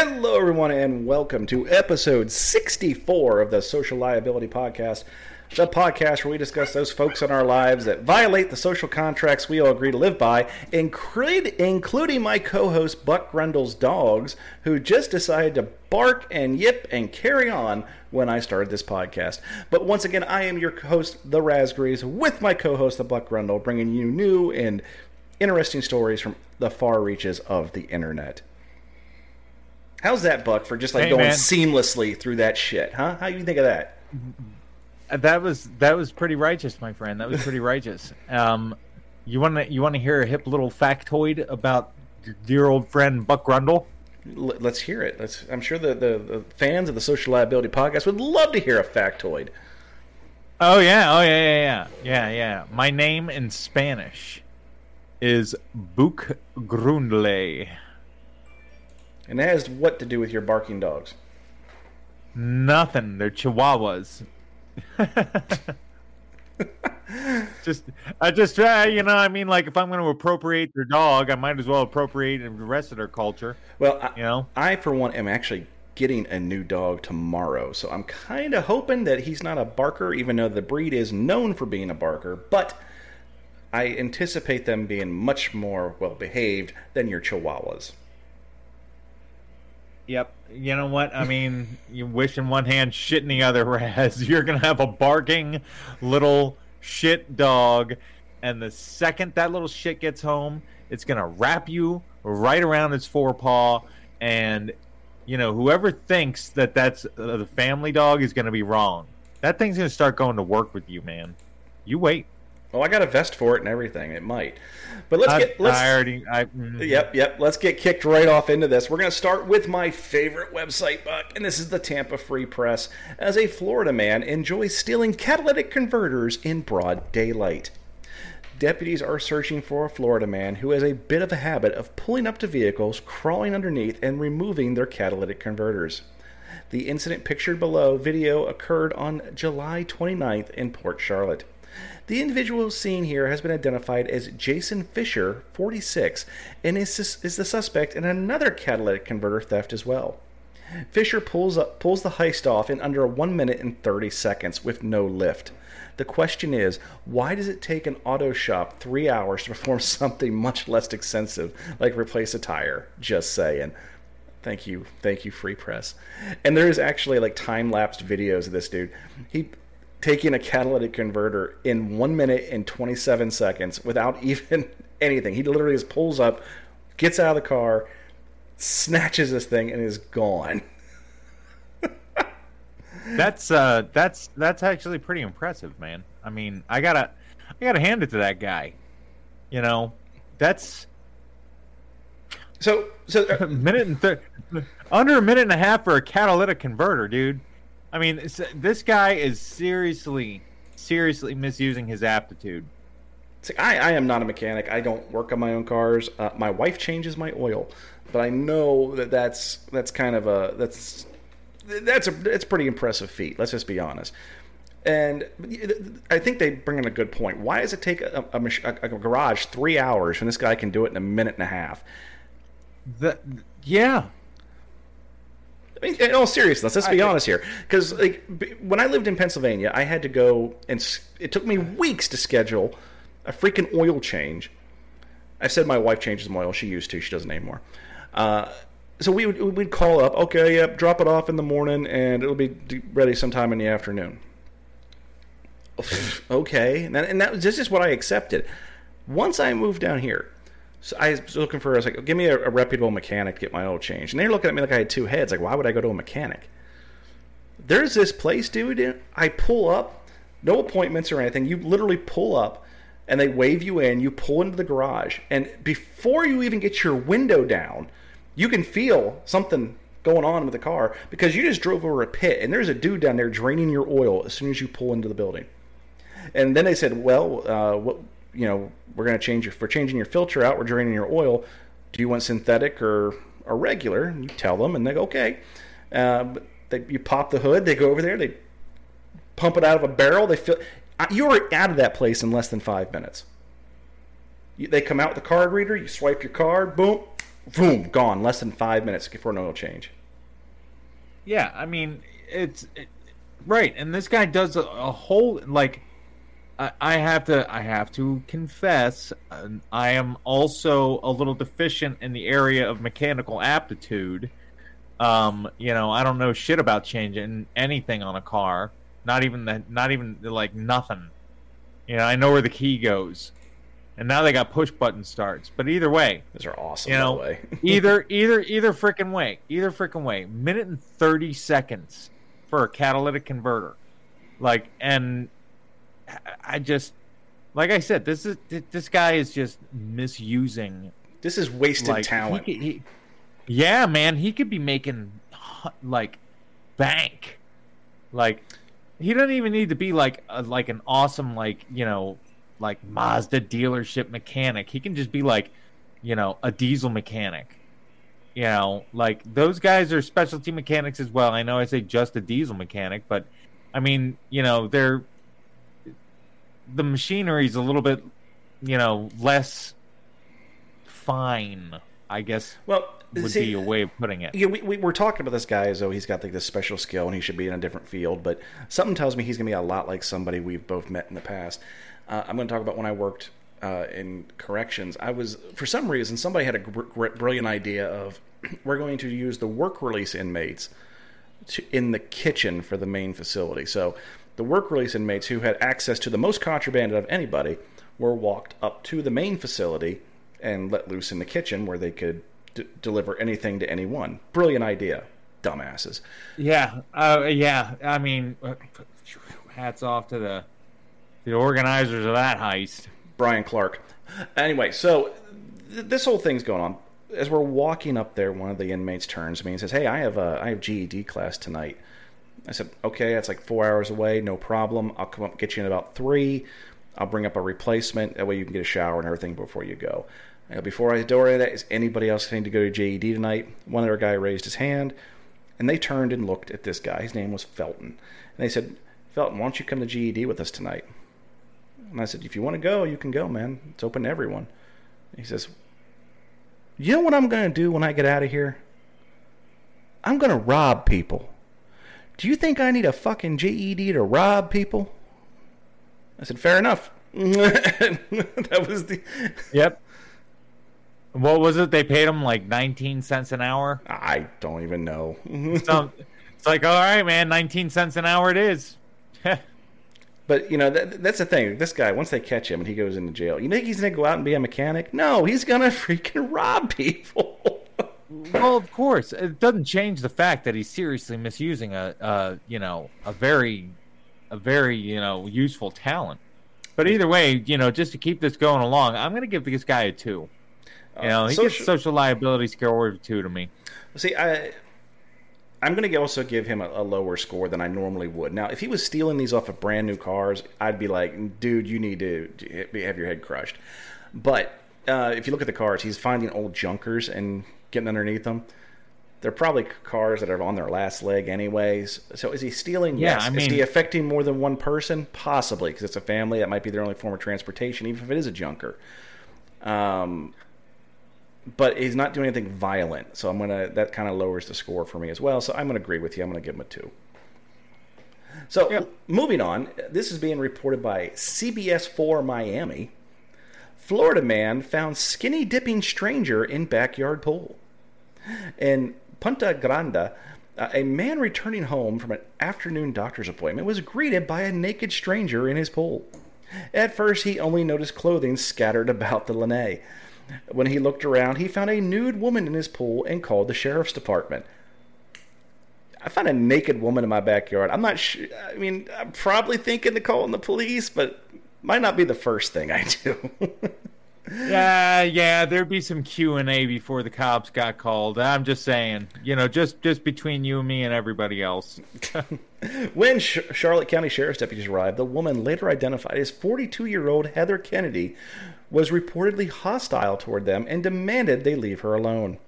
Hello, everyone, and welcome to episode 64 of the Social Liability Podcast, the podcast where we discuss those folks in our lives that violate the social contracts we all agree to live by, including my co host Buck Grundle's dogs, who just decided to bark and yip and carry on when I started this podcast. But once again, I am your host, The Raspberries, with my co host, the Buck Grundle, bringing you new and interesting stories from the far reaches of the internet. How's that, Buck, for just like Hey, going man. seamlessly through that shit, huh? How you think of that? Uh, That was that was pretty righteous, my friend. That was pretty righteous. Um, you want to you want to hear a hip little factoid about your dear old friend Buck Grundle? L- let's hear it. Let's. I'm sure the, the, the fans of the Social Liability Podcast would love to hear a factoid. Oh yeah, oh yeah, yeah, yeah, yeah, yeah. My name in Spanish is Buk Grundle. And that has what to do with your barking dogs? Nothing. They're Chihuahuas. just, I just try. You know, I mean, like if I'm going to appropriate their dog, I might as well appropriate the rest of their culture. Well, I, You know. I for one am actually getting a new dog tomorrow, so I'm kind of hoping that he's not a barker, even though the breed is known for being a barker. But I anticipate them being much more well behaved than your Chihuahuas. Yep. You know what? I mean, you wish in one hand, shit in the other, Raz. You're going to have a barking little shit dog. And the second that little shit gets home, it's going to wrap you right around its forepaw. And, you know, whoever thinks that that's uh, the family dog is going to be wrong. That thing's going to start going to work with you, man. You wait. Well, I got a vest for it and everything. It might, but let's I, get let's. I already. I, mm, Yep, yep. Let's get kicked right off into this. We're going to start with my favorite website, Buck, and this is the Tampa Free Press. As a Florida man enjoys stealing catalytic converters in broad daylight. Deputies are searching for a Florida man who has a bit of a habit of pulling up to vehicles, crawling underneath, and removing their catalytic converters. The incident pictured below video occurred on July 29th in Port Charlotte. The individual seen here has been identified as Jason Fisher, 46, and is, is the suspect in another catalytic converter theft as well. Fisher pulls up, pulls the heist off in under 1 minute and 30 seconds with no lift. The question is, why does it take an auto shop 3 hours to perform something much less extensive, like replace a tire? Just saying. Thank you, thank you, Free Press. And there is actually like time lapsed videos of this dude. He taking a catalytic converter in one minute and 27 seconds without even anything. He literally just pulls up, gets out of the car, snatches this thing, and is gone. That's uh that's that's actually pretty impressive, man. I mean, I gotta I gotta hand it to that guy. You know, that's So, so uh, minute and thir- under a minute and a half for a catalytic converter, dude. I mean, this guy is seriously, seriously misusing his aptitude. it's like, I, I am not a mechanic. I don't work on my own cars. Uh, my wife changes my oil, but I know that that's that's kind of a that's that's a it's pretty impressive feat. Let's just be honest. And I think they bring in a good point. Why does it take a, a, a, a garage three hours when this guy can do it in a minute and a half? The, yeah, I mean, in all seriousness, let's be I- honest here. Because like, when I lived in Pennsylvania, I had to go and it took me weeks to schedule a freaking oil change. I said my wife changes my oil. She used to. She doesn't anymore. Uh, so we would we'd call up. Okay, yep, drop it off in the morning, and it'll be ready sometime in the afternoon. okay, and that, and that was this is what I accepted. Once I moved down here, so I was looking for. I was like, give me a, a reputable mechanic to get my oil changed, and they're looking at me like I had two heads. Like, why would I go to a mechanic? There's this place, dude. I pull up, no appointments or anything. You literally pull up, and they wave you in. You pull into the garage, and before you even get your window down, you can feel something going on with the car because you just drove over a pit, and there's a dude down there draining your oil as soon as you pull into the building. And then they said, well, uh, what you know, we're going to change your, we're changing your filter out. We're draining your oil. Do you want synthetic or, or regular? And you tell them, and they go, okay. Uh, they, you pop the hood. They go over there. They pump it out of a barrel. They fill. you're out of that place in less than five minutes. You, they come out with the card reader. You swipe your card. Boom, boom, gone. Less than five minutes for an oil change. Yeah, I mean, it's it, right, and this guy does a, a whole like. I, I have to. I have to confess, uh, I am also a little deficient in the area of mechanical aptitude. Um, you know, I don't know shit about changing anything on a car. Not even the, not even like nothing. You know, I know where the key goes, and now they got push button starts. But either way, Those are awesome. you know, way. either either either freaking way, either freaking way. Minute and thirty seconds for a catalytic converter, like, and I- just, like I said, this is this guy is just misusing this is wasted like talent. He, he- yeah, man, he could be making like bank. Like he doesn't even need to be like a, like an awesome like you know like Mazda dealership mechanic. He can just be like you know a diesel mechanic. You know, like those guys are specialty mechanics as well. I know I say just a diesel mechanic, but I mean, you know, they're the machinery is a little bit, you know, less fine. I guess well, would see, be a way of putting it. Yeah, we, we, we're talking about this guy as though he's got like this special skill and he should be in a different field, but something tells me he's going to be a lot like somebody we've both met in the past. Uh, I'm going to talk about when I worked uh, in corrections. I was, for some reason, somebody had a gr- gr- brilliant idea of we're going to use the work release inmates to, in the kitchen for the main facility. So the work release inmates who had access to the most contraband of anybody were walked up to the main facility and let loose in the kitchen where they could d- deliver anything to anyone. Brilliant idea, dumbasses. Yeah, uh, yeah. I mean, uh, hats off to the the organizers of that heist. Brian Clark. Anyway, so th- this whole thing's going on. As we're walking up there, one of the inmates turns to me and says, "Hey, I have a I have GED class tonight." I said, "Okay, that's like four hours away. No problem. I'll come up get you in about three. I'll bring up a replacement. That way you can get a shower and everything before you go." Go, before I do any of that, is anybody else going to go to GED tonight? One other guy raised his hand, and they turned and looked at this guy. His name was Felton, and they said, "Felton, why don't you come to GED with us tonight?" And I said, if you want to go, you can go, man. It's open to everyone. He says, you know what I'm going to do when I get out of here? I'm going to rob people. Do you think I need a fucking GED to rob people? I said, fair enough. that was the. Yep. What was it? They paid him like nineteen cents an hour. I don't even know. So it's like, all right, man, nineteen cents an hour it is. But you know that, that's the thing. This guy, once they catch him and he goes into jail, you think he's gonna go out and be a mechanic? No, he's gonna freaking rob people. Well, of course, it doesn't change the fact that he's seriously misusing a, a you know, a very, a very, you know, useful talent. But either way, you know, just to keep this going along, I'm going to give this guy a two. You know, he social- gets social liability score of two to me. See, I, I'm going to also give him a, a lower score than I normally would. Now, if he was stealing these off of brand new cars, I'd be like, dude, you need to have your head crushed. But uh, if you look at the cars, he's finding old junkers and getting underneath them. They're probably cars that are on their last leg, anyways. So is he stealing? Yeah, yes. I is he affecting more than one person? Possibly, because it's a family. That might be their only form of transportation, even if it is a junker. Um, but he's not doing anything violent. So I'm gonna that kind of lowers the score for me as well. So I'm gonna agree with you. I'm gonna give him a two. So moving on, this is being reported by CBS4 Miami. Florida man found skinny dipping stranger in backyard pool. In Punta Grande, a man returning home from an afternoon doctor's appointment was greeted by a naked stranger in his pool. At first, he only noticed clothing scattered about the lanai. When he looked around, he found a nude woman in his pool and called the sheriff's department. I found a naked woman in my backyard. I'm not sure. I mean, I'm probably thinking of calling the police, but might not be the first thing I do. Yeah, yeah, there'd be some Q and A before the cops got called. I'm just saying, you know, just just between you and me and everybody else. when Sh- Charlotte County Sheriff's deputies arrived, the woman, later identified as 42 year old Heather Kennedy, was reportedly hostile toward them and demanded they leave her alone.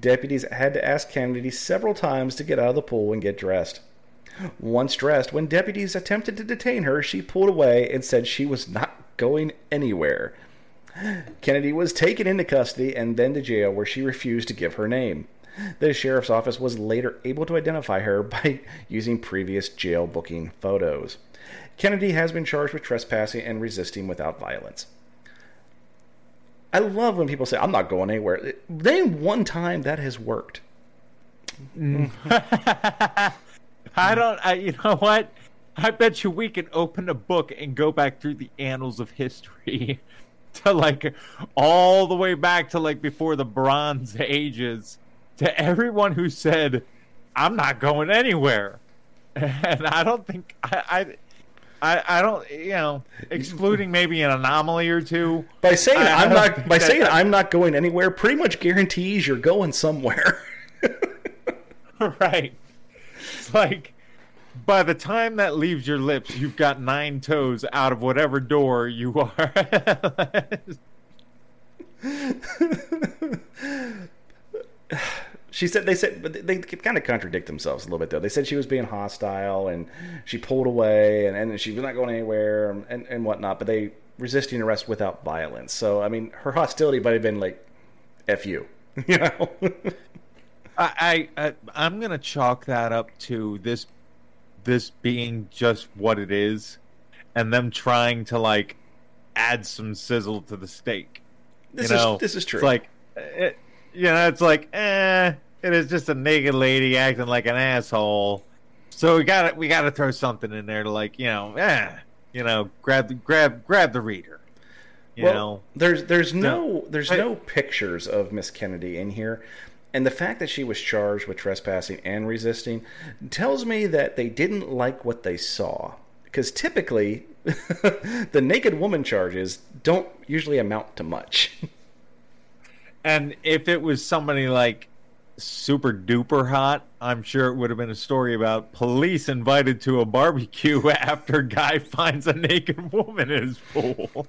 Deputies had to ask Kennedy several times to get out of the pool and get dressed. Once dressed, when deputies attempted to detain her, she pulled away and said she was not going anywhere. Kennedy was taken into custody and then to jail where she refused to give her name. The sheriff's office was later able to identify her by using previous jail booking photos. Kennedy has been charged with trespassing and resisting without violence. I love when people say, I'm not going anywhere. Name one time that has worked. Mm. I don't. I, you know what? I bet you we can open a book and go back through the annals of history to like all the way back to like before the Bronze Ages to everyone who said, "I'm not going anywhere," and I don't think I. I, I, don't, you know, excluding maybe an anomaly or two. By saying I, am not, by saying I'm not going anywhere, pretty much guarantees you're going somewhere. right. It's like by the time that leaves your lips, you've got nine toes out of whatever door you are. she said they said but they kind of contradict themselves a little bit though. They said she was being hostile and she pulled away and, and she was not going anywhere and, and whatnot but they resisting arrest without violence. So i mean her hostility might have been like f you you know? I, I i'm gonna chalk that up to this this being just what it is and them trying to like add some sizzle to the steak. This you know? is this is true. It's like it, you know it's like eh it is just a naked lady acting like an asshole. So we got to we got to throw something in there to like you know eh you know grab the grab grab the reader. You well, know? there's there's no there's no pictures of miss kennedy in here and the fact that she was charged with trespassing and resisting tells me that they didn't like what they saw. Because typically, the naked woman charges don't usually amount to much. and if it was somebody like super duper hot, I'm sure it would have been a story about police invited to a barbecue after guy finds a naked woman in his pool.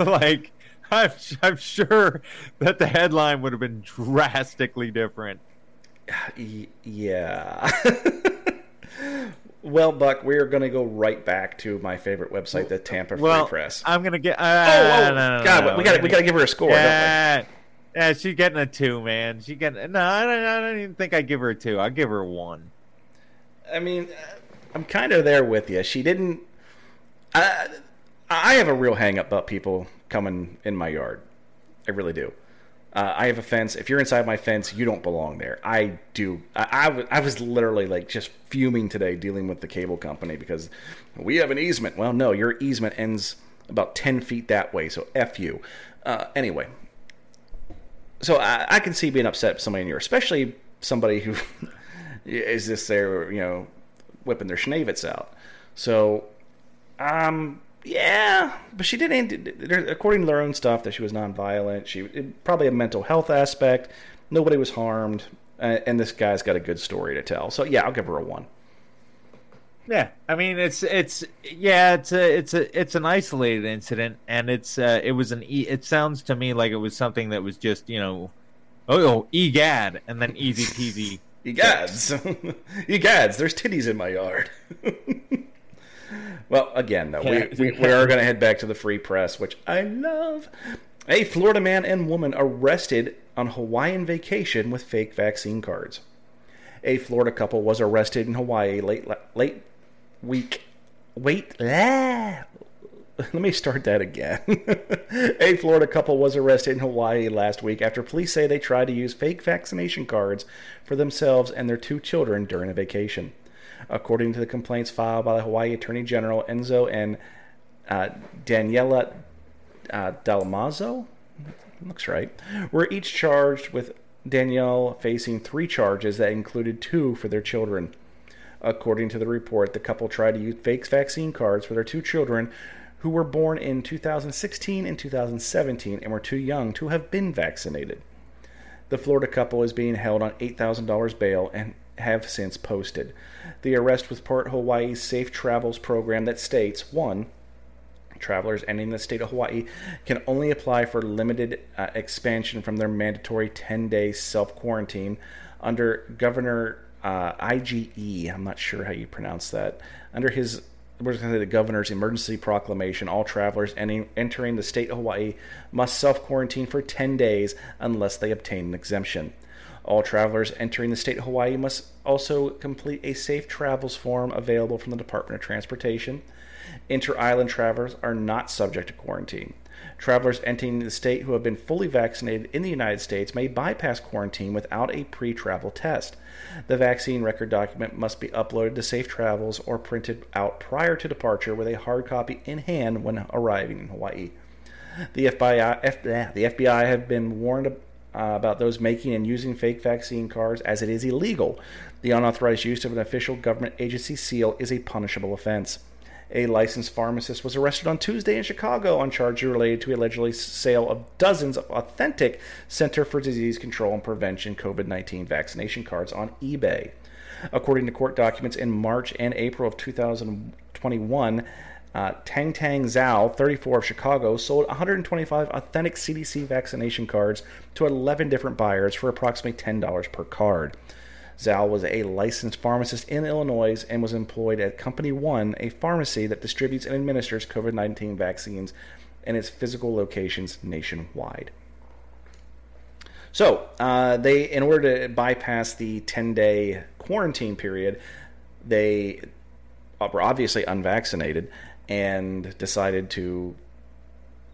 like, I'm, I'm sure that the headline would have been drastically different. Yeah. well, Buck, we are going to go right back to my favorite website, the Tampa well, Free Press. I'm going to get. Uh, oh, oh no, no, God, no, we got we got to give her a score. Yeah, yeah, she's getting a two, man. She getting no. I don't, I don't even think I give her a two. I give her a one. I mean, I'm kind of there with you. She didn't. I I have a real hang up about people coming in my yard. I really do. Uh, I have a fence. If you're inside my fence, you don't belong there. I do. I, I, w- I was literally like just fuming today dealing with the cable company because we have an easement. Well, no, your easement ends about 10 feet that way, so F you. Uh, anyway, so I, I, can see being upset with somebody in here, especially somebody who is just there, you know, whipping their schnavets out. So, um, yeah, but she didn't. According to their own stuff, that she was nonviolent. She probably a mental health aspect. Nobody was harmed, uh, and this guy's got a good story to tell. So yeah, I'll give her a one. Yeah, I mean it's it's yeah it's a it's a it's an isolated incident, and it's uh, it was an e- it sounds to me like it was something that was just you know oh, oh egad and then easy peasy egads egads there's titties in my yard. Well, again, though, we, we, we are going to head back to the free press, which I love. A Florida man and woman arrested on Hawaiian vacation with fake vaccine cards. A Florida couple was arrested in Hawaii late late week. Wait, ah, let me start that again. a Florida couple was arrested in Hawaii last week after police say they tried to use fake vaccination cards for themselves and their two children during a vacation according to the complaints filed by the Hawaii Attorney General Enzo and uh, Daniela uh, Dalmazo. Looks right. Were each charged with Danielle facing three charges that included two for their children. According to the report, the couple tried to use fake vaccine cards for their two children who were born in 2016 and 2017 and were too young to have been vaccinated. The Florida couple is being held on $8,000 bail and have since posted. The arrest was part Hawaii's Safe Travels program that states 1. Travelers entering the state of Hawaii can only apply for limited uh, expansion from their mandatory 10 day self quarantine under Governor uh, Ige. I'm not sure how you pronounce that. Under his we're going to say the governor's emergency proclamation. All travelers entering the state of Hawaii must self quarantine for 10 days unless they obtain an exemption. All travelers entering the state of Hawaii must also complete a safe travels form available from the Department of Transportation. Inter island travelers are not subject to quarantine. Travelers entering the state who have been fully vaccinated in the United States may bypass quarantine without a pre travel test. The vaccine record document must be uploaded to Safe Travels or printed out prior to departure with a hard copy in hand when arriving in Hawaii. The FBI, F, the FBI have been warned uh, about those making and using fake vaccine cards as it is illegal. The unauthorized use of an official government agency seal is a punishable offense. A licensed pharmacist was arrested on Tuesday in Chicago on charges related to allegedly sale of dozens of authentic Center for Disease Control and Prevention COVID-19 vaccination cards on eBay. According to court documents in March and April of 2021, uh, Tang Tang Zhao, 34 of Chicago, sold 125 authentic CDC vaccination cards to 11 different buyers for approximately $10 per card. Zhao was a licensed pharmacist in Illinois and was employed at Company One, a pharmacy that distributes and administers COVID 19 vaccines in its physical locations nationwide. So, uh, they, in order to bypass the 10 day quarantine period, they were obviously unvaccinated and decided to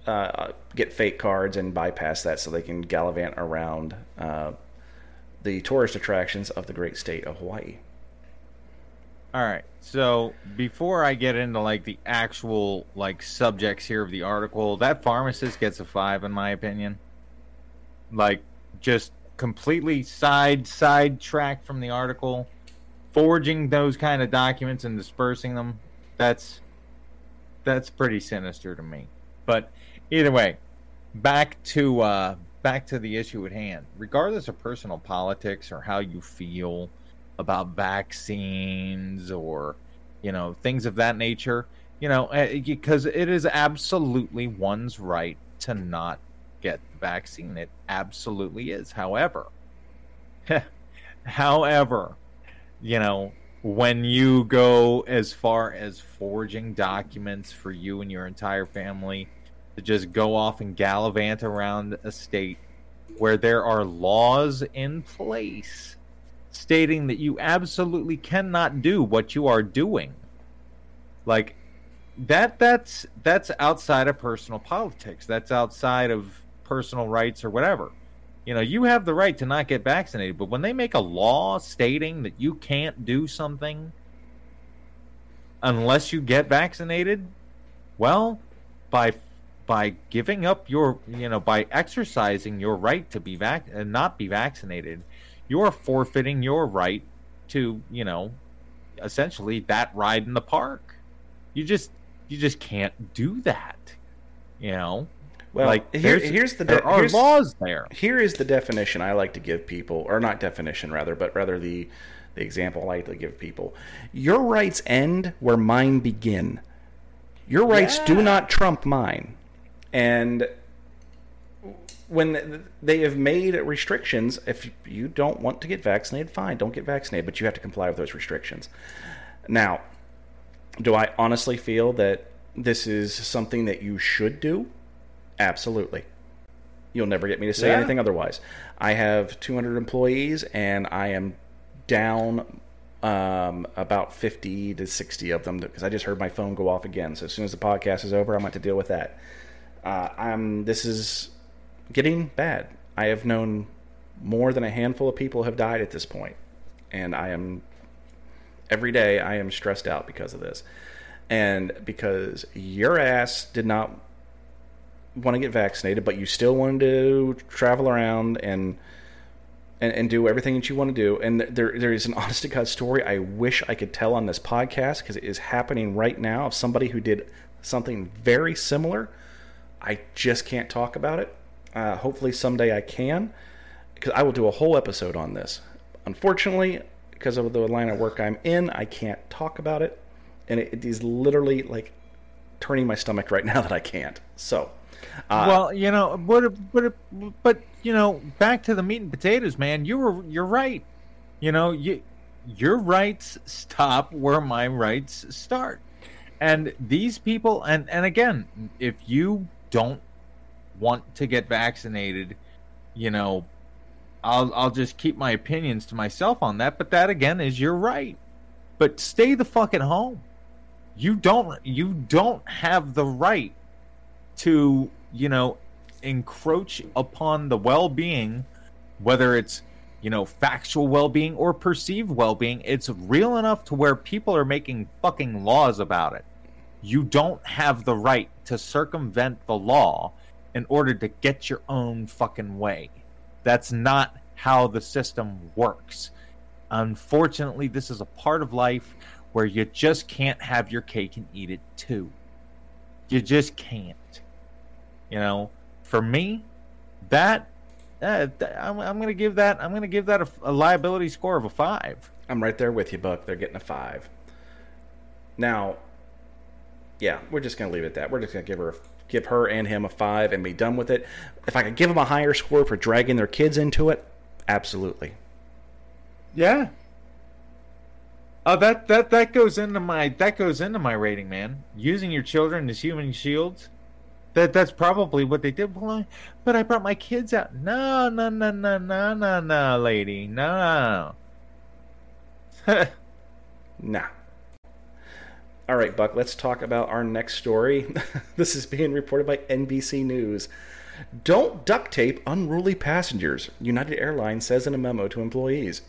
uh, get fake cards and bypass that so they can gallivant around uh, the tourist attractions of the great state of Hawaii. All right. So before I get into like the actual like subjects here of the article, that pharmacist gets a five in my opinion. Like just completely side side track from the article, forging those kind of documents and dispersing them. That's that's pretty sinister to me. But either way, back to uh back to the issue at hand. Regardless of personal politics or how you feel about vaccines or you know things of that nature, you know, because eh, it is absolutely one's right to not get the vaccine. It absolutely is. However, however, you know, when you go as far as forging documents for you and your entire family to just go off and gallivant around a state where there are laws in place stating that you absolutely cannot do what you are doing. Like that that's that's outside of personal politics. That's outside of personal rights or whatever you know you have the right to not get vaccinated but when they make a law stating that you can't do something unless you get vaccinated well by by giving up your you know by exercising your right to be vac and uh, not be vaccinated you're forfeiting your right to you know essentially that ride in the park. You just you just can't do that you know well like here, here's the de- there are laws there here is the definition i like to give people or not definition rather but rather the the example i like to give people your rights end where mine begin your rights yeah. do not trump mine and when they have made restrictions, if you don't want to get vaccinated, fine, don't get vaccinated, but you have to comply with those restrictions. Now, do I honestly feel that this is something that you should do? Absolutely. You'll never get me to say yeah. anything otherwise. I have 200 employees, and I am down um, about 50 to 60 of them because I just heard my phone go off again. So as soon as the podcast is over, I'm going to deal with that. Uh, I'm. This is getting bad. I have known more than a handful of people have died at this point, and I am every day I am stressed out because of this, and because your ass did not want to get vaccinated, but you still wanted to travel around and and, and do everything that you want to do. And there there is an honest to God story I wish I could tell on this podcast because it is happening right now of somebody who did something very similar I just can't talk about it. Uh, hopefully someday I can, because I will do a whole episode on this. Unfortunately, because of the line of work I'm in, I can't talk about it, and it, it is literally like turning my stomach right now that I can't. So, uh, well, you know, but but but you know, back to the meat and potatoes, man. You were you're right. You know, you your rights stop where my rights start And these people, and and again, if you don't want to get vaccinated, you know, I'll I'll just keep my opinions to myself on that. But that again is your right. But stay the fuck at home. You don't you don't have the right to you know encroach upon the well-being, whether it's you know factual well-being or perceived well-being. It's real enough to where people are making fucking laws about it. You don't have the right to circumvent the law in order to get your own fucking way. That's not how the system works. Unfortunately, this is a part of life where you just can't have your cake and eat it too. You just can't. You know, for me, that uh, I'm, I'm going to give that I'm going to give that a, a liability score of a five. I'm right there with you, Buck. They're getting a five. Now, yeah, we're just going to leave it at that. We're just going to give her give her and him a five and be done with it. If I could give them a higher score for dragging their kids into it, absolutely. Yeah. Oh, that that that goes into my that goes into my rating, man. Using your children as human shields. That that's probably what they did. Well, I, but I brought my kids out. No, no, no, no, no, no, no, lady, no. nah. All right, Buck, let's talk about our next story. this is being reported by NBC News. Don't duct tape unruly passengers, United Airlines says in a memo to employees.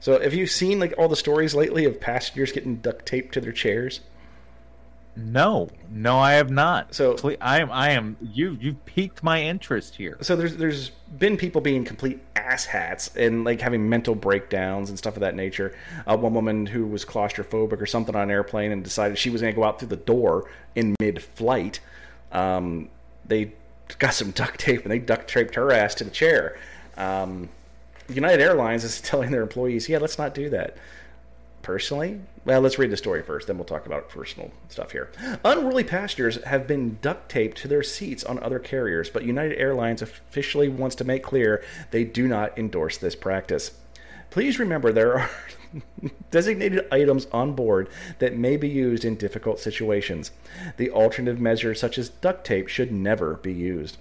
So, have you seen like all the stories lately of passengers getting duct taped to their chairs? No, no, I have not. So Please, I am, I am. You, you've piqued my interest here. So there's there's been people being complete asshats and like having mental breakdowns and stuff of that nature. Uh, one woman who was claustrophobic or something on an airplane and decided she was going to go out through the door in mid-flight. Um, they got some duct tape and they duct taped her ass to the chair. Um, United Airlines is telling their employees, "Yeah, let's not do that." Personally. Well, let's read the story first, then we'll talk about personal stuff here. Unruly passengers have been duct taped to their seats on other carriers, but United Airlines officially wants to make clear they do not endorse this practice. Please remember there are designated items on board that may be used in difficult situations. The alternative measures, such as duct tape, should never be used.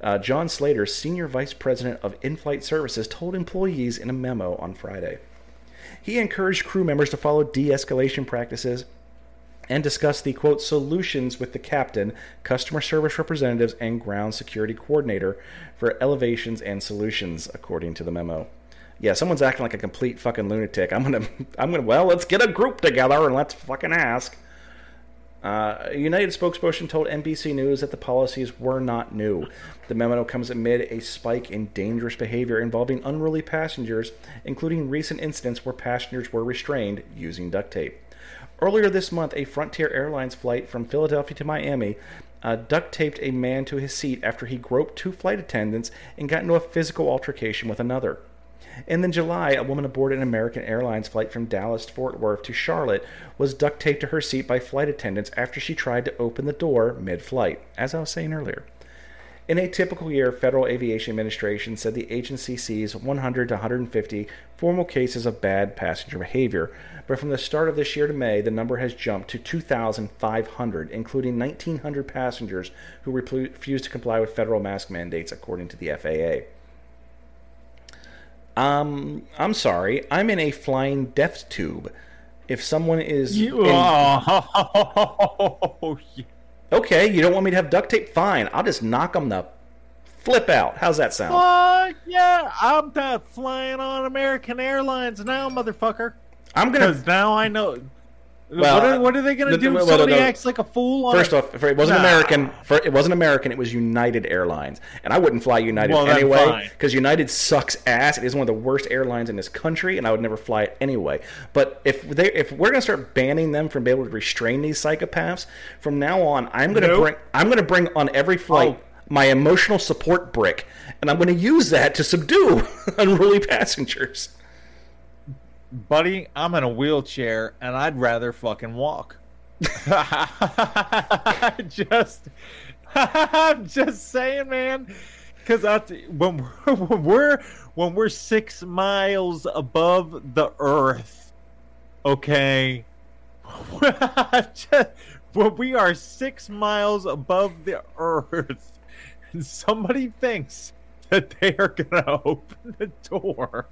Uh, John Slater, Senior Vice President of In Flight Services, told employees in a memo on Friday. He encouraged crew members to follow de escalation practices and discuss the quote solutions with the captain, customer service representatives, and ground security coordinator for elevations and solutions, according to the memo. Yeah, someone's acting like a complete fucking lunatic. I'm gonna, I'm gonna. Well, let's get a group together and let's fucking ask. Uh, a United spokesperson told NBC News that the policies were not new. The memo comes amid a spike in dangerous behavior involving unruly passengers, including recent incidents where passengers were restrained using duct tape. Earlier this month, a Frontier Airlines flight from Philadelphia to Miami uh, duct taped a man to his seat after he groped two flight attendants and got into a physical altercation with another. And in July, a woman aboard an American Airlines flight from Dallas Fort Worth to Charlotte was duct taped to her seat by flight attendants after she tried to open the door mid flight, as I was saying earlier. In a typical year, Federal Aviation Administration said the agency sees 100 to 150 formal cases of bad passenger behavior, but from the start of this year to May, the number has jumped to 2,500, including 1,900 passengers who refused to comply with federal mask mandates, according to the FAA. Um, I'm sorry. I'm in a flying death tube. If someone is. You in- oh, okay, you don't want me to have duct tape? Fine. I'll just knock them the flip out. How's that sound? fuck yeah! I'm not flying on American Airlines now, motherfucker. I'm gonna. Because now I know. Well, what, are, what are they going to do? well, Somebody no, no. acts like a fool. On First a- off, it wasn't Nah. American. For, it wasn't American. It was United Airlines, and I wouldn't fly United Well, anyway because United sucks ass. It is one of the worst airlines in this country, and I would never fly it anyway. But if they, if we're gonna start banning them from being able to restrain these psychopaths, from now on, I'm gonna Nope. bring I'm gonna bring on every flight Oh. my emotional support brick, and I'm gonna use that to subdue unruly passengers. Buddy, I'm in a wheelchair and I'd rather fucking walk. I just, I'm just saying, man. Because when we're, when we're when we're six miles above the earth, okay, Just- well, we are six miles above the earth, and somebody thinks that they are gonna open the door.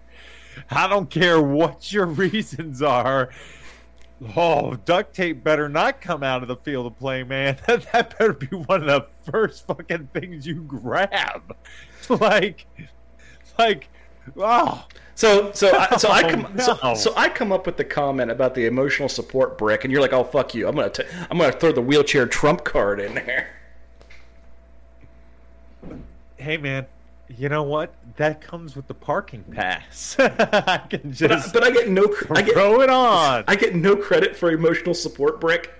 I don't care what your reasons are. Oh, duct tape better not come out of the field of play, man. that better be one of the first fucking things you grab. like, like, oh, So so I, so I oh, come Oh, so, so I come up with the comment about the emotional support brick, and you're like, "Oh fuck you! I'm gonna t- I'm gonna throw the wheelchair trump card in there." hey, man. You know what? That comes with the parking pass. I can But I, just but I get no cr- I get throw it on. I get no credit for emotional support brick.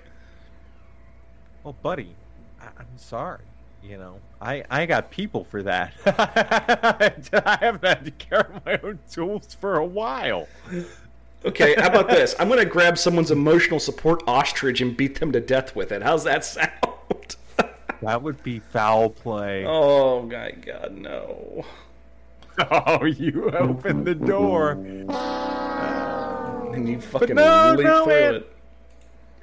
Well, buddy, I- I'm sorry. You know, I I got people for that. I haven't had to carry my own tools for a while. Okay, how about this? I'm gonna grab someone's emotional support ostrich and beat them to death with it. How's that sound? That would be foul play. oh my god, no. Oh, you opened the door. And you fucking no, leap no, through man. it.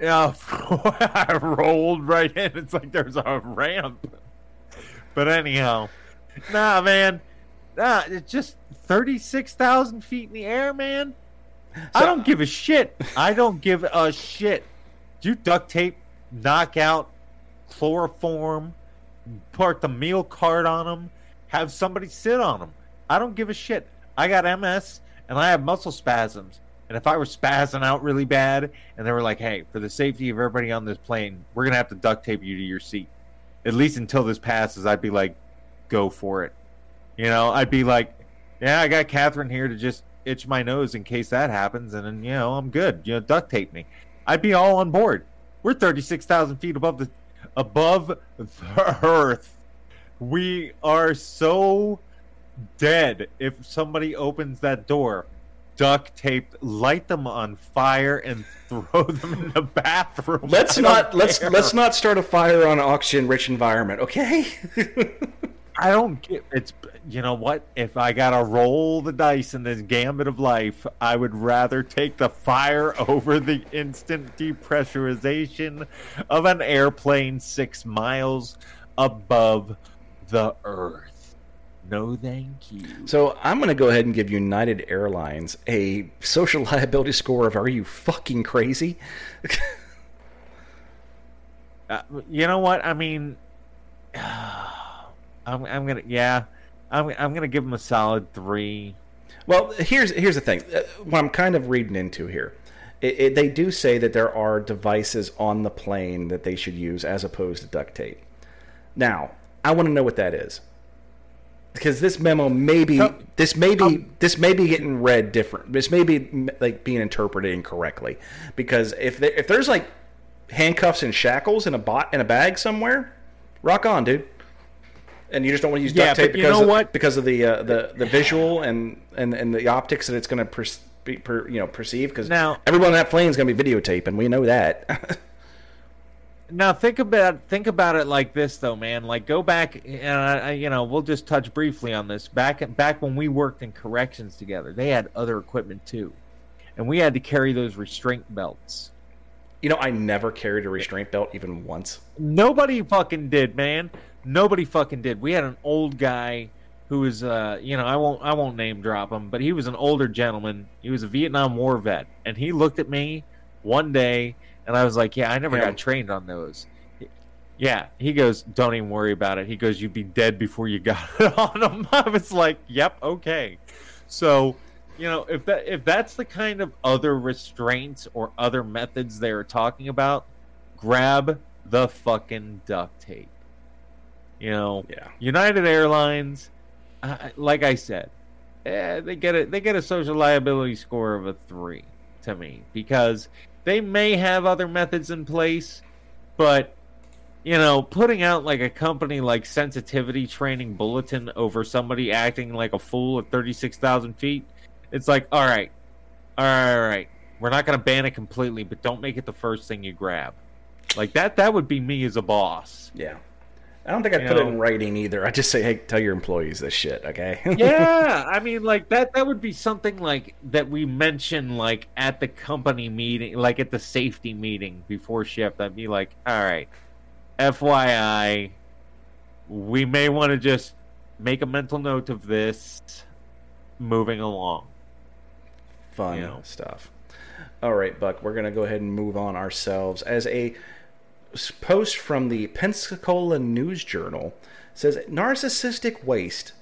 Yeah, I rolled right in. It's like there's a ramp. But anyhow, nah, man, nah, it's just thirty-six thousand feet in the air, man. I don't give a shit. I don't give a shit. You duct tape, knock out, chloroform, park the meal cart on them, have somebody sit on them. I don't give a shit. I got MS and I have muscle spasms. And if I were spazzing out really bad and they were like, hey, for the safety of everybody on this plane, we're going to have to duct tape you to your seat, at least until this passes, I'd be like, go for it. You know, I'd be like, yeah, I got Catherine here to just itch my nose in case that happens. And then, you know, I'm good. You know, duct tape me. I'd be all on board. We're 36,000 feet above the above the earth. We are so dead if somebody opens that door. Duct taped, light them on fire, and throw them in the bathroom. Let's not let's let's not start a fire on an oxygen rich environment, okay? I don't get it's. You know what? If I gotta roll the dice in this gambit of life, I would rather take the fire over the instant depressurization of an airplane six miles above the earth. No, thank you. so I'm gonna go ahead and give United Airlines a social liability score of are you fucking crazy? Uh, you know what? I mean, I'm, I'm gonna yeah, I'm I'm gonna give him a solid three. Well, here's here's the thing. Uh, What I'm kind of reading into here, it, it, they do say that there are devices on the plane that they should use as opposed to duct tape. Now, I want to know what that is because this memo may be So- this may be this may be getting read different. This may be like being interpreted incorrectly because if there, if there's like handcuffs and shackles in a bot in a bag somewhere, rock on, dude. And you just don't want to use duct Yeah, tape but you because know of, what? because of the uh, the the visual and and and the optics that it's going to per, per, you know perceive because Now- everyone on that plane is going to be videotaping. We know that. Now think about think about it like this though, man. Like go back, and I- you know, we'll just touch briefly on this. Back back when we worked in corrections together, they had other equipment too, and we had to carry those restraint belts. you know, I never carried a restraint belt even once. Nobody fucking did, man. Nobody fucking did. We had an old guy who was, uh, you know, I won't, I won't name drop him, but he was an older gentleman. He was a Vietnam War vet, and he looked at me one day, and I was like, "Yeah, I never Yeah. got trained on those." Yeah, he goes, "Don't even worry about it." He goes, "You'd be dead before you got it on them." I was like, "Yep, okay." So, you know, if that if that's the kind of other restraints or other methods they are talking about, grab the fucking duct tape. You know, Yeah. United Airlines, uh, like I said, eh, they get a they get a social liability score of a three to me because they may have other methods in place, but you know, putting out like a company like Sensitivity Training Bulletin over somebody acting like a fool at thirty six thousand feet, it's like, all right, all right, all right, we're not going to ban it completely, but don't make it the first thing you grab. Like that, that would be me as a boss. Yeah. I don't think I'd You put it in writing either. I just say, hey, tell your employees this shit, okay? yeah, I mean, like that. That would be something like that we mention, like at the company meeting, like at the safety meeting before shift. I'd be like, all right, FYI, we may want to just make a mental note of this. Moving along. Fun You know. stuff. All right, Buck, we're going to go ahead and move on ourselves. As a post from the Pensacola News Journal says narcissistic waste.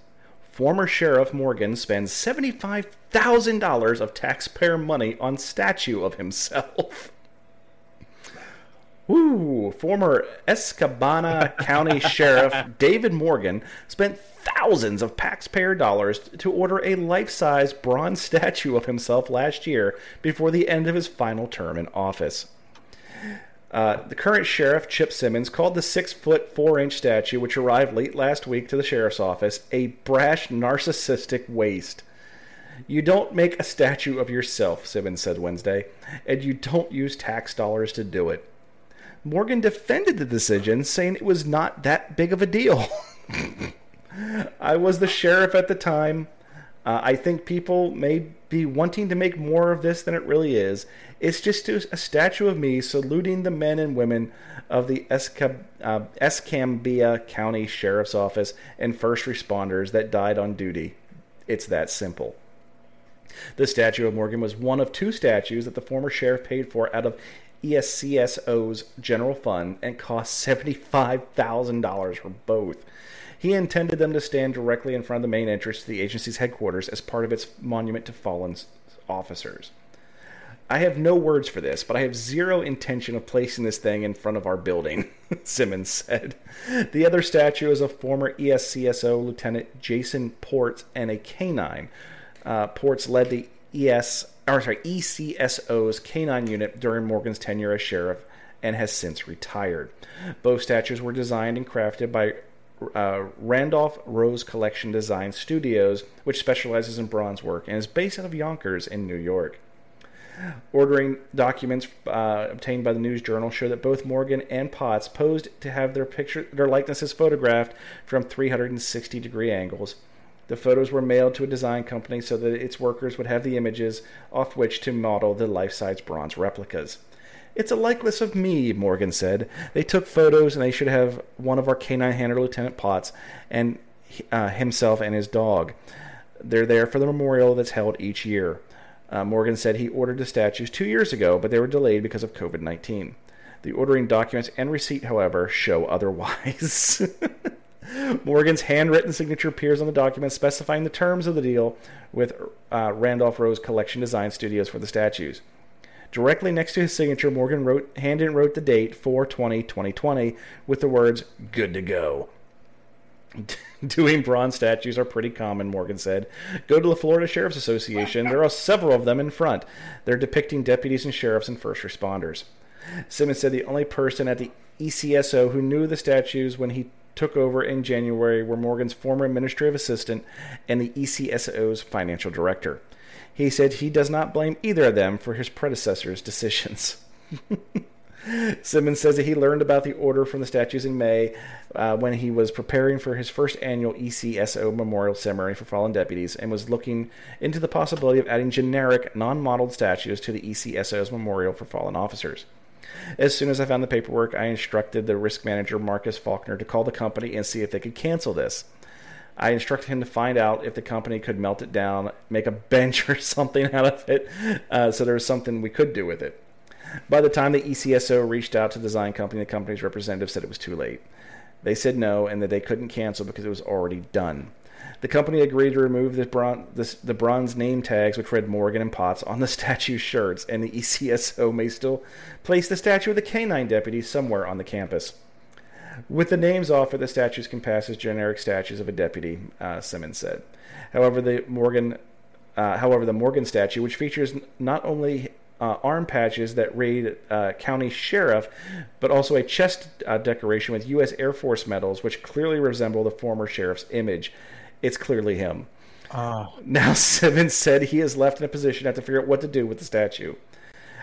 Former Sheriff Morgan spends $75,000 of taxpayer money on statue of himself. Woo! Former Escambia County Sheriff David Morgan spent thousands of taxpayer dollars to order a life size bronze statue of himself last year before the end of his final term in office. Uh, the current sheriff, Chip Simmons, called the six foot four inch statue, which arrived late last week to the sheriff's office, a brash, narcissistic waste. You don't make a statue of yourself, Simmons said Wednesday, and you don't use tax dollars to do it. Morgan defended the decision, saying it was not that big of a deal. I was the sheriff at the time. Uh, I think people may be wanting to make more of this than it really is. It's just a statue of me saluting the men and women of the uh, Escambia County Sheriff's Office and first responders that died on duty. It's that simple. The statue of Morgan was one of two statues that the former sheriff paid for out of ESCSO's general fund and cost $75,000 for both. He intended them to stand directly in front of the main entrance to the agency's headquarters as part of its monument to fallen officers. I have no words for this, but I have zero intention of placing this thing in front of our building, Simmons said. The other statue is of former ESCSO Lieutenant Jason Potts and a canine. Uh, Potts led the ES, or sorry, ECSO's canine unit during Morgan's tenure as sheriff and has since retired. Both statues were designed and crafted by uh, Randolph Rose Collection Design Studios, which specializes in bronze work and is based out of Yonkers in New York. Ordering documents uh, obtained by the News Journal show that both Morgan and Potts posed to have their picture, their likenesses photographed from 360 degree angles. The photos were mailed to a design company so that its workers would have the images off which to model the life-size bronze replicas. It's a likeness of me, Morgan said. They took photos and they should have one of our canine handler, Lieutenant Potts, and uh, himself and his dog. They're there for the memorial that's held each year. Uh, Morgan said he ordered the statues two years ago, but they were delayed because of COVID 19. The ordering documents and receipt, however, show otherwise. Morgan's handwritten signature appears on the document specifying the terms of the deal with uh, Randolph Rose Collection Design Studios for the statues. Directly next to his signature, Morgan wrote, handed and wrote the date 420 2020 with the words, good to go. Doing bronze statues are pretty common, Morgan said. Go to the Florida Sheriff's Association. There are several of them in front. They're depicting deputies and sheriffs and first responders. Simmons said the only person at the ECSO who knew the statues when he took over in January were Morgan's former administrative assistant and the ECSO's financial director. He said he does not blame either of them for his predecessor's decisions. Simmons says that he learned about the order from the statues in May uh, when he was preparing for his first annual ECSO memorial ceremony for fallen deputies and was looking into the possibility of adding generic, non modeled statues to the ECSO's memorial for fallen officers. As soon as I found the paperwork, I instructed the risk manager, Marcus Faulkner, to call the company and see if they could cancel this. I instructed him to find out if the company could melt it down, make a bench or something out of it, uh, so there was something we could do with it. By the time the ECSO reached out to the design company, the company's representative said it was too late. They said no and that they couldn't cancel because it was already done. The company agreed to remove the, bron- this, the bronze name tags, which read Morgan and Potts, on the statue's shirts, and the ECSO may still place the statue of the canine deputy somewhere on the campus. With the names off the statues can pass as generic statues of a deputy, uh, Simmons said. However, the Morgan, uh, however, the Morgan statue, which features not only uh, arm patches that read uh, County Sheriff, but also a chest uh, decoration with U.S. Air Force medals, which clearly resemble the former sheriff's image. It's clearly him. Oh, Now, Simmons said he is left in a position to have to figure out what to do with the statue.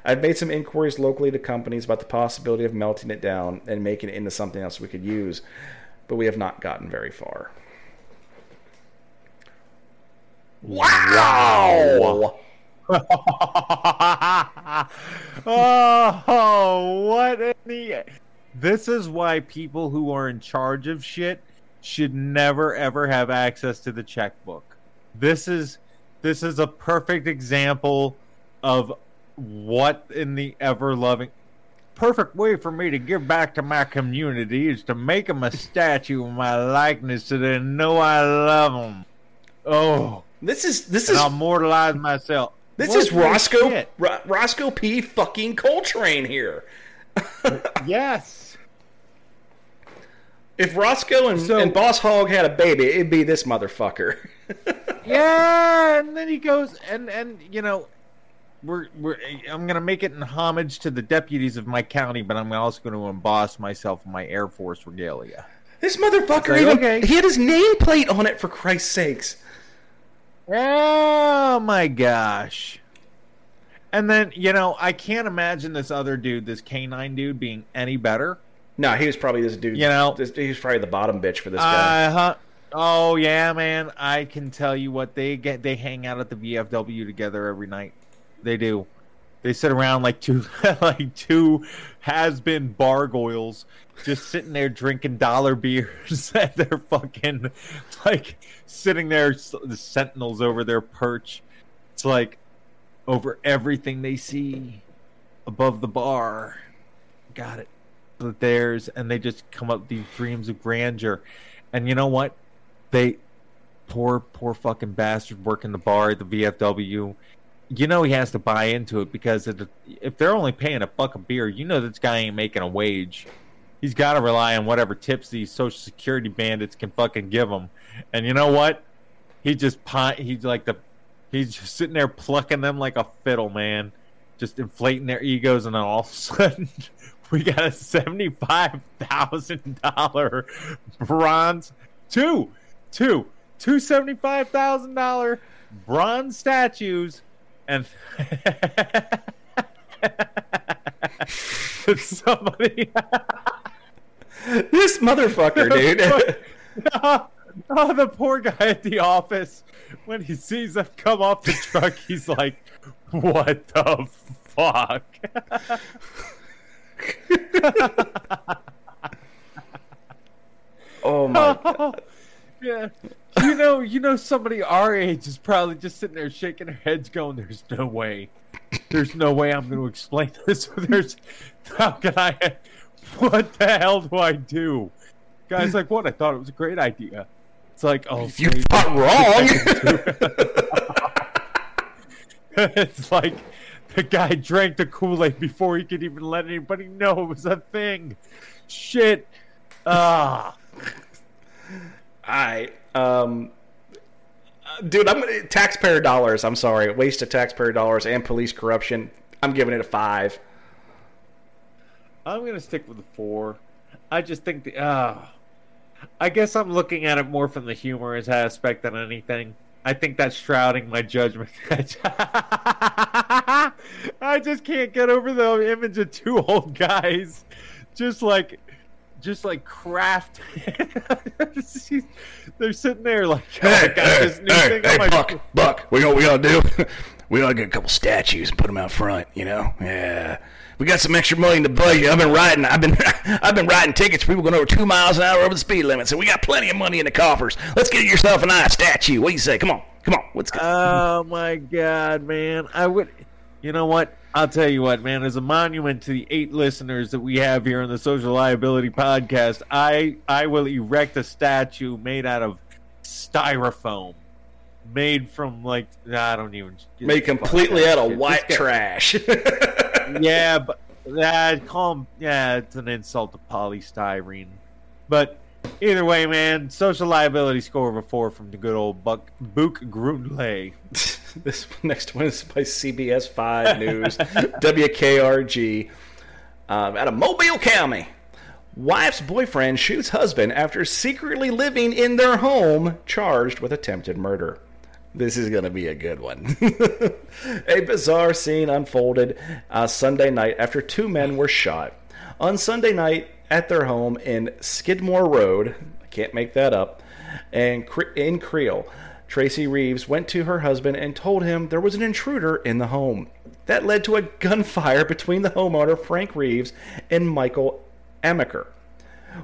I've made some inquiries locally to companies about the possibility of melting it down and making it into something else we could use. but we have not gotten very far. Wow! oh, what in the. This is why people who are in charge of shit should never ever have access to the checkbook. This is this is a perfect example of what in the ever loving perfect way for me to give back to my community is to make them a statue of my likeness so they know I love them. Oh, This is this and is I'll immortalize myself. This What is Roscoe? Ro- Roscoe P. Fucking Coltrane here. Yes. If Roscoe and, So- and Boss Hogg had a baby, it'd be this motherfucker. Yeah, and then he goes and and you know, we're we're I'm gonna make it in homage to the deputies of my county, but I'm also going to emboss myself in my Air Force regalia. this motherfucker like, even okay. he had his nameplate on it for Christ's sakes. Oh my gosh. And then, you know, I can't imagine this other dude, this canine dude, being any better. No, he was probably this dude. You know- this, he was probably the bottom bitch for this guy. Uh huh. Oh yeah, man. I can tell you what they get. They hang out at the VFW together every night. They do. They sit around like two, like two has-been bargoyles, just sitting there drinking dollar beers, and they're fucking like sitting there, the sentinels over their perch. It's like over everything they see above the bar. Got it. Theirs, and they just come up these dreams of grandeur. And you know what? They poor, poor fucking bastard working the bar at the VFW. You know he has to buy into it because if they're only paying a buck a beer, you know this guy ain't making a wage. He's got to rely on whatever tips these social security bandits can fucking give him. And you know what? He just pi- he's like the he's just sitting there plucking them like a fiddle, man. Just inflating their egos, and then all of a sudden, we got a seventy-five thousand dollar bronze two, two, two seventy-five thousand dollar bronze statues, and somebody. this motherfucker, dude. oh, the poor guy at the office when he sees them come off the truck, he's like, "What the fuck?" oh my god. yeah, you know, you know, somebody our age is probably just sitting there shaking their heads, going, "There's no way, there's no way I'm going to explain this. There's, how can I? What the hell do I do?" Guy's like, "What? I thought it was a great idea." It's like, "Oh, please not wrong. it's like the guy drank the Kool Aid before he could even let anybody know it was a thing. Shit. Ah. I um uh, dude, I'm taxpayer dollars. I'm sorry, waste of taxpayer dollars and police corruption. I'm giving it a five. I'm gonna stick with the four. I just think the ah. I guess I'm looking at it more from the humorous aspect than anything. I think that's shrouding my judgment. I just can't get over the image of two old guys, just like, just like craft. They're sitting there like, oh, I got this new thing on my Buck, Buck, we know what we gotta do? we gotta get a couple statues and put them out front, you know? Yeah. We got some extra money in the budget. I've been riding. I've been, I've been writing tickets for people going over two miles an hour over the speed limit. So we got plenty of money in the coffers. Let's get yourself an eye statue. What do you say? Come on, come on. What's us. Oh my god, man! I would. You know what? I'll tell you what, man. As a monument to the eight listeners that we have here on the Social Liability Podcast, I I will erect a statue made out of styrofoam, made from like I don't even Made completely out of Shit, white guy- trash. yeah, but I'd call him. Yeah, it's an insult to polystyrene. But either way, man, social liability score of a four from the good old Buck Book Grundley. this next one is by CBS 5 News, WKRG, um, out of Mobile County. Wife's boyfriend shoots husband after secretly living in their home, charged with attempted murder. This is going to be a good one. a bizarre scene unfolded uh, Sunday night after two men were shot. On Sunday night at their home in Skidmore Road, I can't make that up. And in Creole, Tracy Reeves went to her husband and told him there was an intruder in the home. That led to a gunfire between the homeowner, Frank Reeves, and Michael Amaker.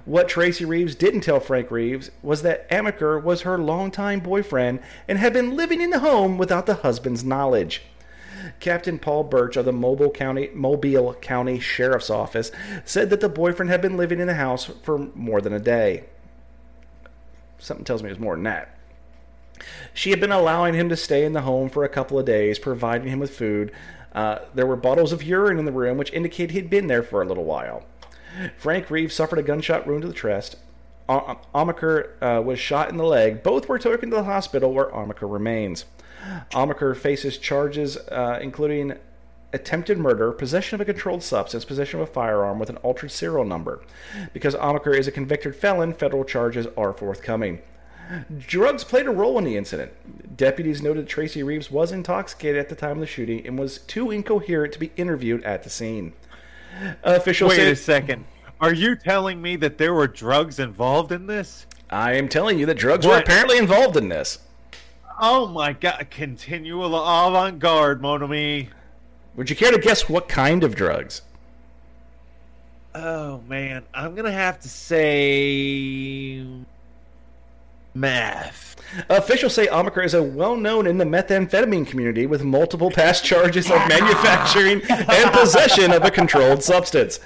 What Tracy Reeves didn't tell Frank Reeves was that Amaker was her longtime boyfriend and had been living in the home without the husband's knowledge. Captain Paul Burch of the Mobile County, Mobile County Sheriff's Office said that the boyfriend had been living in the house for more than a day. Something tells me it was more than that. She had been allowing him to stay in the home for a couple of days, providing him with food. Uh, there were bottles of urine in the room, which indicated he'd been there for a little while. Frank Reeves suffered a gunshot wound to the chest. Amaker uh, was shot in the leg. Both were taken to the hospital where Amaker remains. Amaker faces charges uh, including attempted murder, possession of a controlled substance, possession of a firearm with an altered serial number. Because Amaker is a convicted felon, federal charges are forthcoming. Drugs played a role in the incident. Deputies noted Tracy Reeves was intoxicated at the time of the shooting and was too incoherent to be interviewed at the scene. Officials Wait say, a second. Are you telling me that there were drugs involved in this? I am telling you that drugs were apparently involved in this. Oh my god! Continual avant-garde, mon ami. Would you care to guess what kind of drugs? Oh man, I'm gonna have to say meth. Officials say Amaker is a well known in the methamphetamine community with multiple past charges of manufacturing and possession of a controlled substance.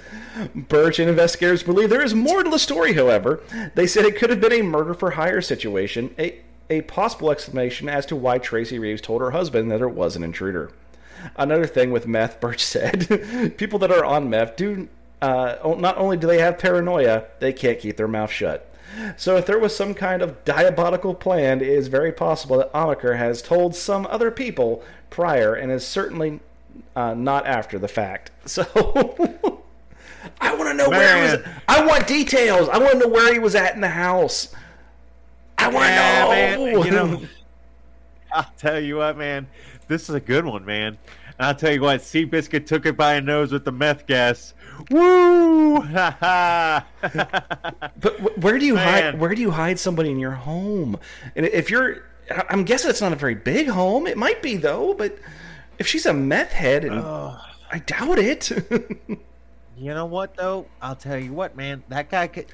Burch and investigators believe there is more to the story, however. They said it could have been a murder for hire situation, a, a possible explanation as to why Tracy Reeves told her husband that there was an intruder. Another thing with meth, Burch said, people that are on meth do uh, not only do they have paranoia, they can't keep their mouth shut. So if there was some kind of diabolical plan, it is very possible that Amaker has told some other people prior and is certainly uh, not after the fact. So I want to know where he was. I want details. I want to know where he was at in the house. I want to Yeah, know. man, you know, I'll tell you what, man. This is a good one, man. And I'll tell you what, Seabiscuit took it by a nose with the meth gas. Woo! But where do you hide? Where do you hide somebody in your home? And if you're, I'm guessing it's not a very big home. It might be though. But if she's a meth head, and I doubt it. You know what though? I'll tell you what, man. That guy could.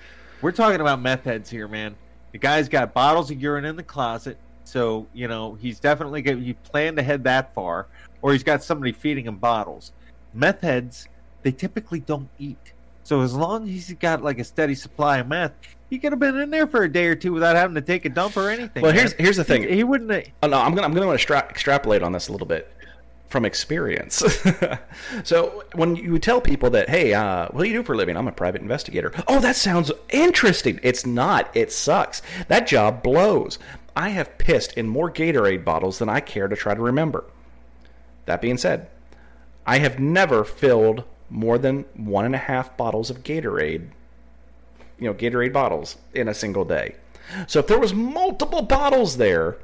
We're talking about meth heads here, man. The guy's got bottles of urine in the closet, so you know he's definitely get. He planned to head that far, or he's got somebody feeding him bottles. Meth heads, they typically don't eat. So as long as he's got like a steady supply of meth, he could have been in there for a day or two without having to take a dump or anything. Well, here's- here's the thing. He, he wouldn't. Have, Oh, no, I'm gonna I'm gonna want to extra- extrapolate on this a little bit from experience. so when you tell people that, hey, uh, what do you do for a living? I'm a private investigator. Oh, that sounds interesting. It's not. It sucks. That job blows. I have pissed in more Gatorade bottles than I care to try to remember. That being said, I have never filled more than one and a half bottles of Gatorade, you know, Gatorade bottles in a single day. So if there was multiple bottles there,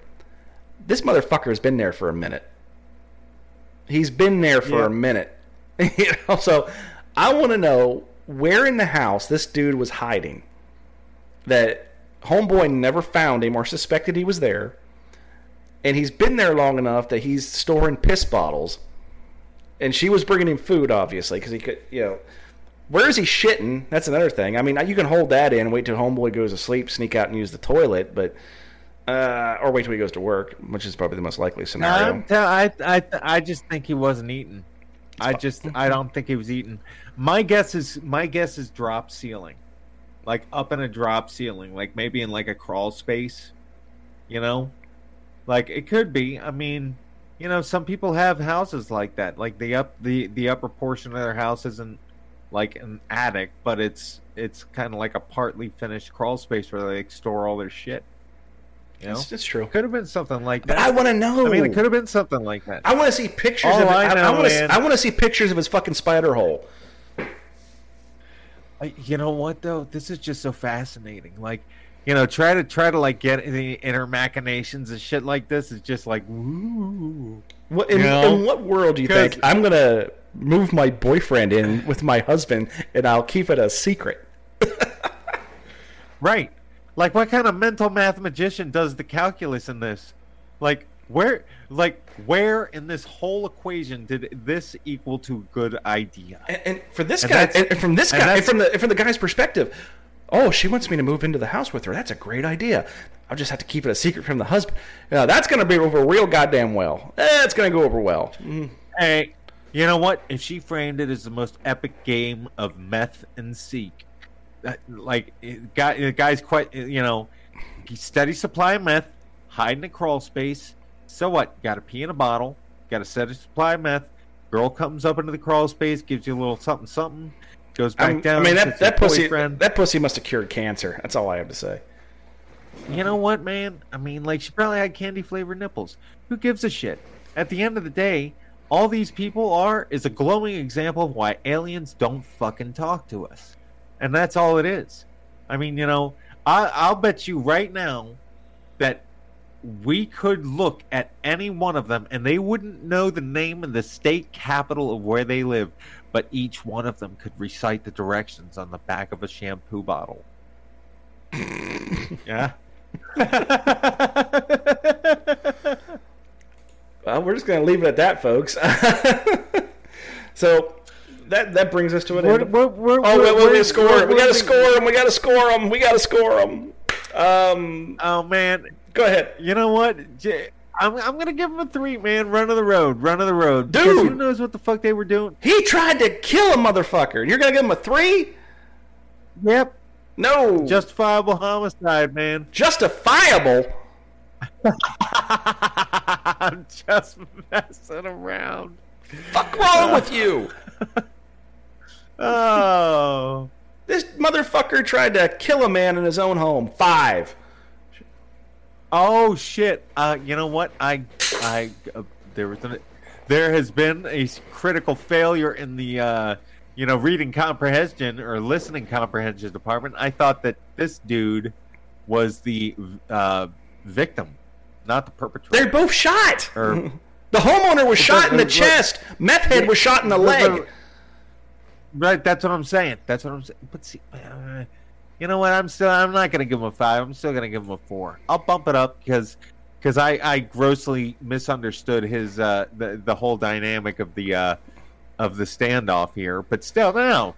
this motherfucker has been there for a minute. He's been there for Yeah. a minute. you know, so I want to know where in the house this dude was hiding that homeboy never found him or suspected he was there. And he's been there long enough that he's storing piss bottles. And she was bringing him food, obviously, because he could, you know. Where is he shitting? That's another thing. I mean, you can hold that in, wait till homeboy goes to sleep, sneak out and use the toilet, but uh, or wait till he goes to work, which is probably the most likely scenario. Tell- I, I, I just think he wasn't eating. I just, I don't think he was eating. My guess is, my guess is drop ceiling, like up in a drop ceiling, like maybe in like a crawl space, you know, like it could be. I mean, you know, some people have houses like that. Like the up, the the upper portion of their house isn't like an attic, but it's it's kind of like a partly finished crawl space where they like, store all their shit. You know, It's, it's true. could have been something like But that. I want to know. I mean, it could have been something like that. I want to see pictures All of it. I I, know, want to. man- I want to see pictures of his fucking spider hole. I- You know what though? This is just so fascinating. Like, you know, try to try to like get the inner machinations and shit like this is just like woo. What in, You know? in what world do you think I'm gonna move my boyfriend in with my husband and I'll keep it a secret? Right. Like, what kind of mental mathematician does the calculus in this? Like, where, like, where in this whole equation did this equal to good idea? And, and for this And guy, and from this guy, and from the from the guy's perspective, oh, she wants me to move into the house with her. That's a great idea. I'll just have to keep it a secret from the husband. Now, that's going to be over real goddamn well. That's going to go over well. Mm. Hey, you know what? If she framed it as the most epic game of meth and seek, like, guy, the guy's quite, you know, steady supply of meth, hide in a crawl space. So what? Got to pee in a bottle. Got a steady supply of meth. Girl comes up into the crawl space, gives you a little something, something. Goes back I'm- down. I mean, that, that pussy boyfriend. that pussy must have cured cancer. That's all I have to say. You know what, man? I mean, like, she probably had candy flavored nipples. Who gives a shit? At the end of the day, all these people are is a glowing example of why aliens don't fucking talk to us. And that's all it is. I mean, you know, I, I'll bet you right now that we could look at any one of them and they wouldn't know the name and the state capital of where they live, but each one of them could recite the directions on the back of a shampoo bottle. yeah. Well, we're just going to leave it at that, folks. so that that brings us to an We're- end. we're- we're- oh, wait, we're- wait, we score. we're- We got to score them. We got to score them. We got to score them. Um, Oh man, go ahead. you know what? J- I'm I'm gonna give him a three, man. Run of the road, run of the road. Dude! who knows what the fuck they were doing? He tried to kill a motherfucker. You're going to give him a three? Yep, No. justifiable homicide, man. justifiable. I'm just messing around. Fuck wrong with you? Oh, This motherfucker tried to kill a man in his own home. Five. oh shit. Uh, you know what? I I uh, there was an there has been a critical failure in the uh, you know reading comprehension or listening comprehension department. I thought that this dude was the uh, victim, not the perpetrator. They're both shot. Or- the homeowner was shot in the chest. Meth head was shot in the leg. Right, that's what I'm saying. That's what I'm saying. But see, uh, you know what? I'm still. I'm not gonna give him a five. I'm still gonna give him a four. I'll bump it up because because I I grossly misunderstood his uh the the whole dynamic of the uh of the standoff here. But still, no.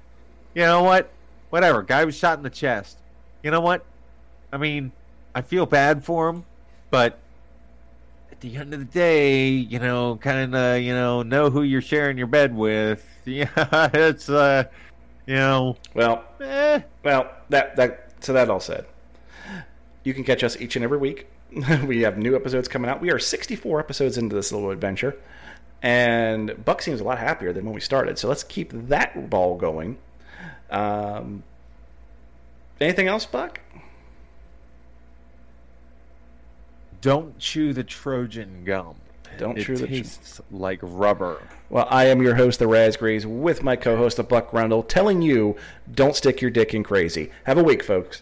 You know what? Whatever. Guy was shot in the chest. You know what? I mean, I feel bad for him, but at the end of the day, you know, kind of, you know, know who you're sharing your bed with. Yeah, it's, uh, you know, Well, eh. well, that that so that all said, you can catch us each and every week. we have new episodes coming out. We are 64 episodes into this little adventure, and Buck seems a lot happier than when we started. So let's keep that ball going. Um, anything else, Buck? don't chew the Trojan gum. Don't it chew the tr- tastes like rubber. Well, I am your host, the Raspberries, with my co-host, the Buck Rundle, telling you don't stick your dick in crazy. Have a week, folks.